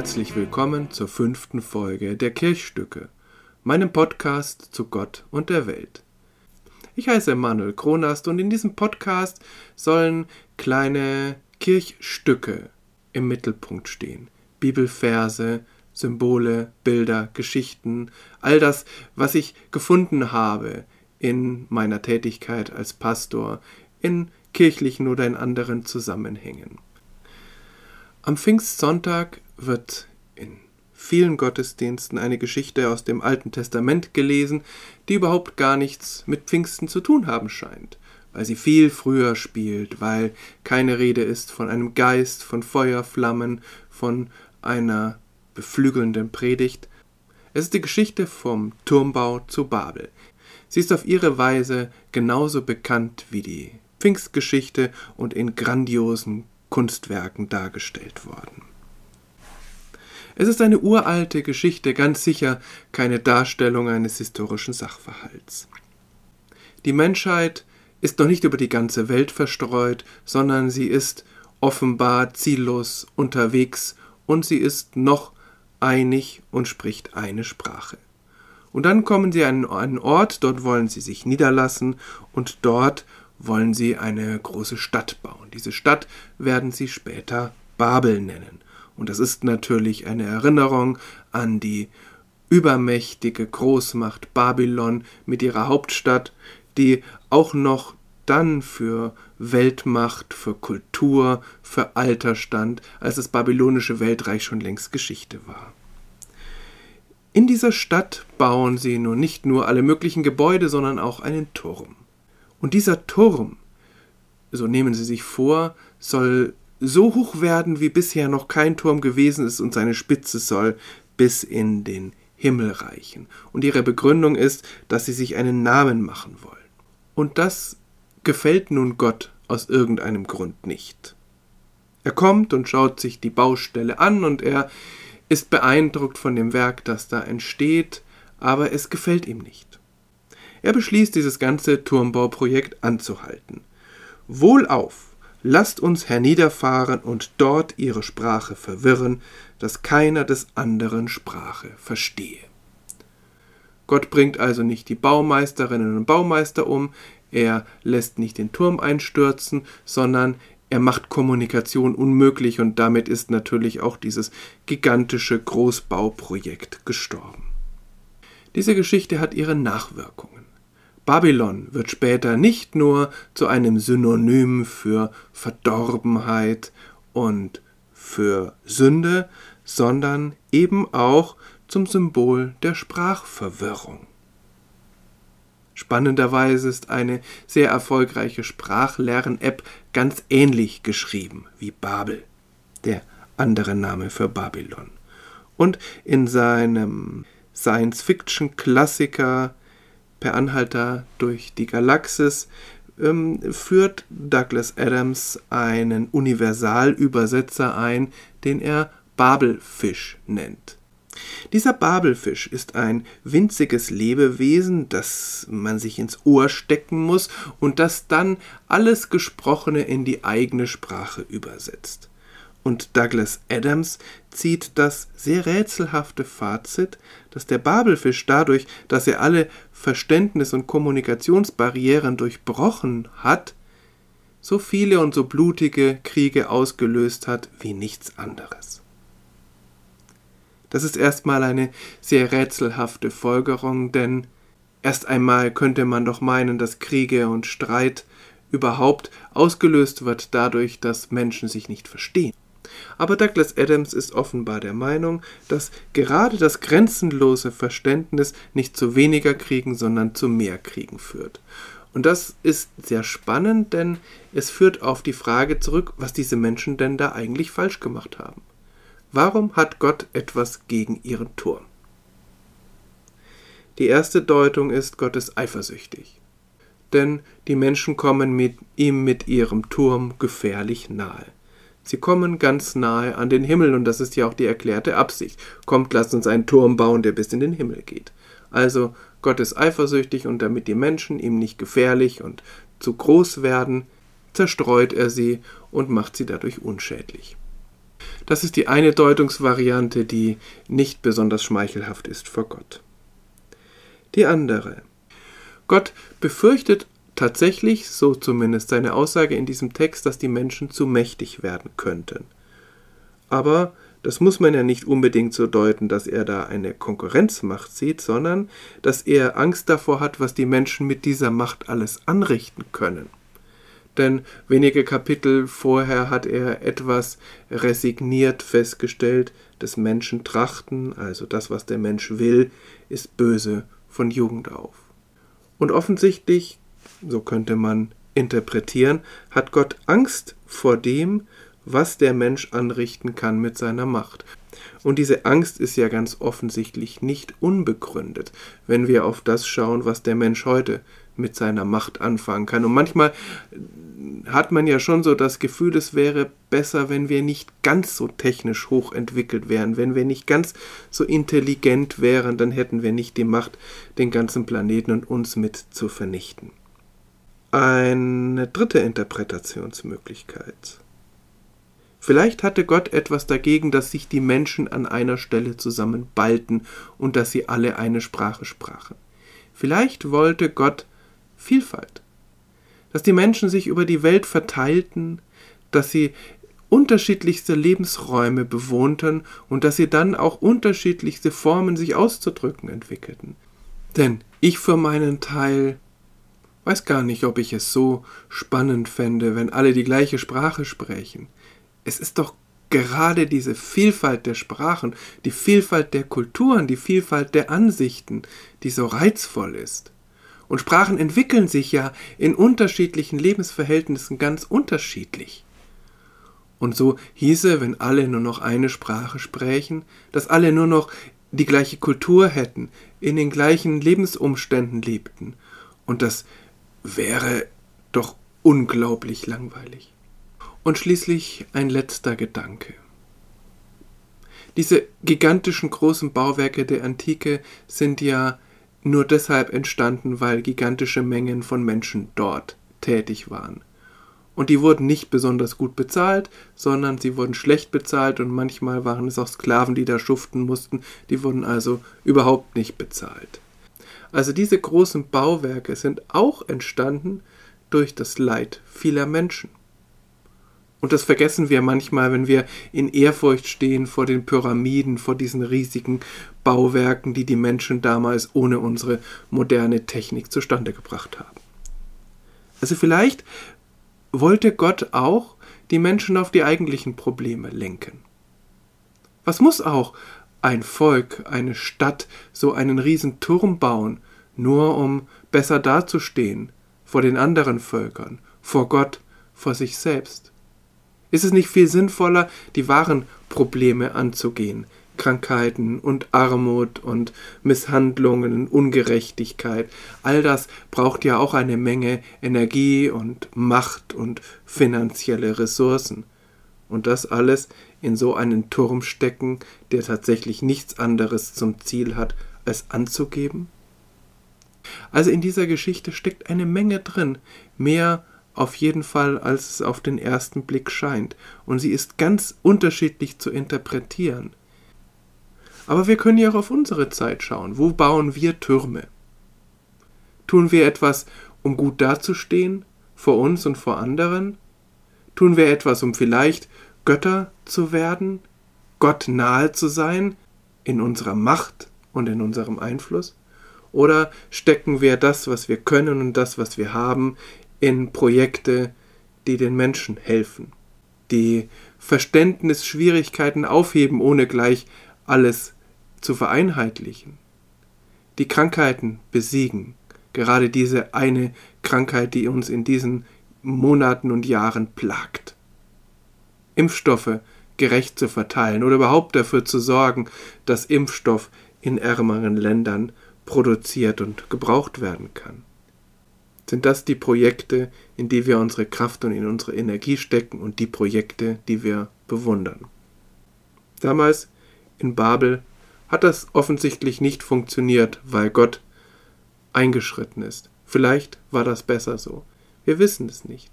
Herzlich willkommen zur fünften Folge der Kirchstücke, meinem Podcast zu Gott und der Welt. Ich heiße Manuel Kronast und in diesem Podcast sollen kleine Kirchstücke im Mittelpunkt stehen. Bibelverse, Symbole, Bilder, Geschichten, all das, was ich gefunden habe in meiner Tätigkeit als Pastor, in kirchlichen oder in anderen Zusammenhängen. Am Pfingstsonntag wird in vielen Gottesdiensten eine Geschichte aus dem Alten Testament gelesen, die überhaupt gar nichts mit Pfingsten zu tun haben scheint, weil sie viel früher spielt, weil keine Rede ist von einem Geist, von Feuerflammen, von einer beflügelnden Predigt. Es ist die Geschichte vom Turmbau zu Babel. Sie ist auf ihre Weise genauso bekannt wie die Pfingstgeschichte und in grandiosen Kunstwerken dargestellt worden. Es ist eine uralte Geschichte, ganz sicher keine Darstellung eines historischen Sachverhalts. Die Menschheit ist noch nicht über die ganze Welt verstreut, sondern sie ist offenbar ziellos unterwegs und sie ist noch einig und spricht eine Sprache. Und dann kommen sie an einen Ort, dort wollen sie sich niederlassen und dort wollen sie eine große Stadt bauen. Diese Stadt werden sie später Babel nennen. Und das ist natürlich eine Erinnerung an die übermächtige Großmacht Babylon mit ihrer Hauptstadt, die auch noch dann für Weltmacht, für Kultur, für Alter stand, als das babylonische Weltreich schon längst Geschichte war. In dieser Stadt bauen sie nun nicht nur alle möglichen Gebäude, sondern auch einen Turm. Und dieser Turm, so nehmen Sie sich vor, soll so hoch werden, wie bisher noch kein Turm gewesen ist, und seine Spitze soll bis in den Himmel reichen. Und ihre Begründung ist, dass sie sich einen Namen machen wollen. Und das gefällt nun Gott aus irgendeinem Grund nicht. Er kommt und schaut sich die Baustelle an und er ist beeindruckt von dem Werk, das da entsteht, aber es gefällt ihm nicht. Er beschließt, dieses ganze Turmbauprojekt anzuhalten. Wohlauf, lasst uns herniederfahren und dort ihre Sprache verwirren, dass keiner des anderen Sprache verstehe. Gott bringt also nicht die Baumeisterinnen und Baumeister um, er lässt nicht den Turm einstürzen, sondern er macht Kommunikation unmöglich und damit ist natürlich auch dieses gigantische Großbauprojekt gestorben. Diese Geschichte hat ihre Nachwirkungen. Babylon wird später nicht nur zu einem Synonym für Verdorbenheit und für Sünde, sondern eben auch zum Symbol der Sprachverwirrung. Spannenderweise ist eine sehr erfolgreiche Sprachlern-App ganz ähnlich geschrieben wie Babel, der andere Name für Babylon. Und in seinem Science-Fiction-Klassiker Per Anhalter durch die Galaxis ähm, führt Douglas Adams einen Universalübersetzer ein, den er Babelfisch nennt. Dieser Babelfisch ist ein winziges Lebewesen, das man sich ins Ohr stecken muss und das dann alles Gesprochene in die eigene Sprache übersetzt. Und Douglas Adams zieht das sehr rätselhafte Fazit, dass der Babelfisch dadurch, dass er alle Verständnis- und Kommunikationsbarrieren durchbrochen hat, so viele und so blutige Kriege ausgelöst hat wie nichts anderes. Das ist erstmal eine sehr rätselhafte Folgerung, denn erst einmal könnte man doch meinen, dass Kriege und Streit überhaupt ausgelöst wird dadurch, dass Menschen sich nicht verstehen. Aber Douglas Adams ist offenbar der Meinung, dass gerade das grenzenlose Verständnis nicht zu weniger Kriegen, sondern zu mehr Kriegen führt. Und das ist sehr spannend, denn es führt auf die Frage zurück, was diese Menschen denn da eigentlich falsch gemacht haben. Warum hat Gott etwas gegen ihren Turm? Die erste Deutung ist, Gott ist eifersüchtig. Denn die Menschen kommen mit ihm mit ihrem Turm gefährlich nahe. Sie kommen ganz nahe an den Himmel und das ist ja auch die erklärte Absicht. Kommt, lasst uns einen Turm bauen, der bis in den Himmel geht. Also Gott ist eifersüchtig und damit die Menschen ihm nicht gefährlich und zu groß werden, zerstreut er sie und macht sie dadurch unschädlich. Das ist die eine Deutungsvariante, die nicht besonders schmeichelhaft ist vor Gott. Die andere. Gott befürchtet tatsächlich, so zumindest seine Aussage in diesem Text, dass die Menschen zu mächtig werden könnten. Aber das muss man ja nicht unbedingt so deuten, dass er da eine Konkurrenzmacht sieht, sondern dass er Angst davor hat, was die Menschen mit dieser Macht alles anrichten können. Denn wenige Kapitel vorher hat er etwas resigniert festgestellt, des Menschen Trachten, also das, was der Mensch will, ist böse von Jugend auf. Und offensichtlich, so könnte man interpretieren, hat Gott Angst vor dem, was der Mensch anrichten kann mit seiner Macht. Und diese Angst ist ja ganz offensichtlich nicht unbegründet, wenn wir auf das schauen, was der Mensch heute mit seiner Macht anfangen kann. Und manchmal hat man ja schon so das Gefühl, es wäre besser, wenn wir nicht ganz so technisch hochentwickelt wären, wenn wir nicht ganz so intelligent wären, dann hätten wir nicht die Macht, den ganzen Planeten und uns mit zu vernichten. Eine dritte Interpretationsmöglichkeit. Vielleicht hatte Gott etwas dagegen, dass sich die Menschen an einer Stelle zusammenballten und dass sie alle eine Sprache sprachen. Vielleicht wollte Gott Vielfalt, dass die Menschen sich über die Welt verteilten, dass sie unterschiedlichste Lebensräume bewohnten und dass sie dann auch unterschiedlichste Formen sich auszudrücken entwickelten. Denn ich für meinen Teil weiß gar nicht, ob ich es so spannend fände, wenn alle die gleiche Sprache sprechen es ist doch gerade diese Vielfalt der Sprachen, die Vielfalt der Kulturen, die Vielfalt der Ansichten, die so reizvoll ist. Und Sprachen entwickeln sich ja in unterschiedlichen Lebensverhältnissen ganz unterschiedlich. Und so hieße, wenn alle nur noch eine Sprache sprechen, dass alle nur noch die gleiche Kultur hätten, in den gleichen Lebensumständen lebten. Und das wäre doch unglaublich langweilig. Und schließlich ein letzter Gedanke. Diese gigantischen großen Bauwerke der Antike sind ja nur deshalb entstanden, weil gigantische Mengen von Menschen dort tätig waren. Und die wurden nicht besonders gut bezahlt, sondern sie wurden schlecht bezahlt und manchmal waren es auch Sklaven, die da schuften mussten, die wurden also überhaupt nicht bezahlt. Also diese großen Bauwerke sind auch entstanden durch das Leid vieler Menschen. Und das vergessen wir manchmal, wenn wir in Ehrfurcht stehen vor den Pyramiden, vor diesen riesigen Bauwerken, die die Menschen damals ohne unsere moderne Technik zustande gebracht haben. Also vielleicht wollte Gott auch die Menschen auf die eigentlichen Probleme lenken. Was muss auch ein Volk, eine Stadt, so einen riesen Turm bauen, nur um besser dazustehen vor den anderen Völkern, vor Gott, vor sich selbst? Ist es nicht viel sinnvoller, die wahren Probleme anzugehen? Krankheiten und Armut und Misshandlungen, Ungerechtigkeit. All das braucht ja auch eine Menge Energie und Macht und finanzielle Ressourcen. Und das alles in so einen Turm stecken, der tatsächlich nichts anderes zum Ziel hat, als anzugeben? Also in dieser Geschichte steckt eine Menge drin, mehr auf jeden Fall, als es auf den ersten Blick scheint, und sie ist ganz unterschiedlich zu interpretieren. Aber wir können ja auch auf unsere Zeit schauen. Wo bauen wir Türme? Tun wir etwas, um gut dazustehen, vor uns und vor anderen? Tun wir etwas, um vielleicht Götter zu werden, Gott nahe zu sein, in unserer Macht und in unserem Einfluss? Oder stecken wir das, was wir können und das, was wir haben, in Projekte, die den Menschen helfen, die Verständnisschwierigkeiten aufheben, ohne gleich alles zu vereinheitlichen, die Krankheiten besiegen, gerade diese eine Krankheit, die uns in diesen Monaten und Jahren plagt. Impfstoffe gerecht zu verteilen oder überhaupt dafür zu sorgen, dass Impfstoff in ärmeren Ländern produziert und gebraucht werden kann. Sind das die Projekte, in die wir unsere Kraft und in unsere Energie stecken und die Projekte, die wir bewundern? Damals in Babel hat das offensichtlich nicht funktioniert, weil Gott eingeschritten ist. Vielleicht war das besser so. Wir wissen es nicht.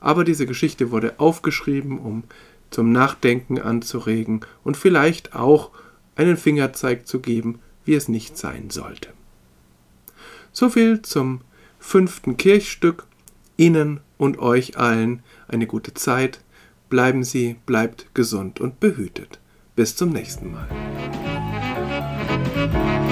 Aber diese Geschichte wurde aufgeschrieben, um zum Nachdenken anzuregen und vielleicht auch einen Fingerzeig zu geben, wie es nicht sein sollte. Soviel zum fünften Kirchstück. Ihnen und euch allen eine gute Zeit. Bleiben Sie, bleibt gesund und behütet. Bis zum nächsten Mal. Musik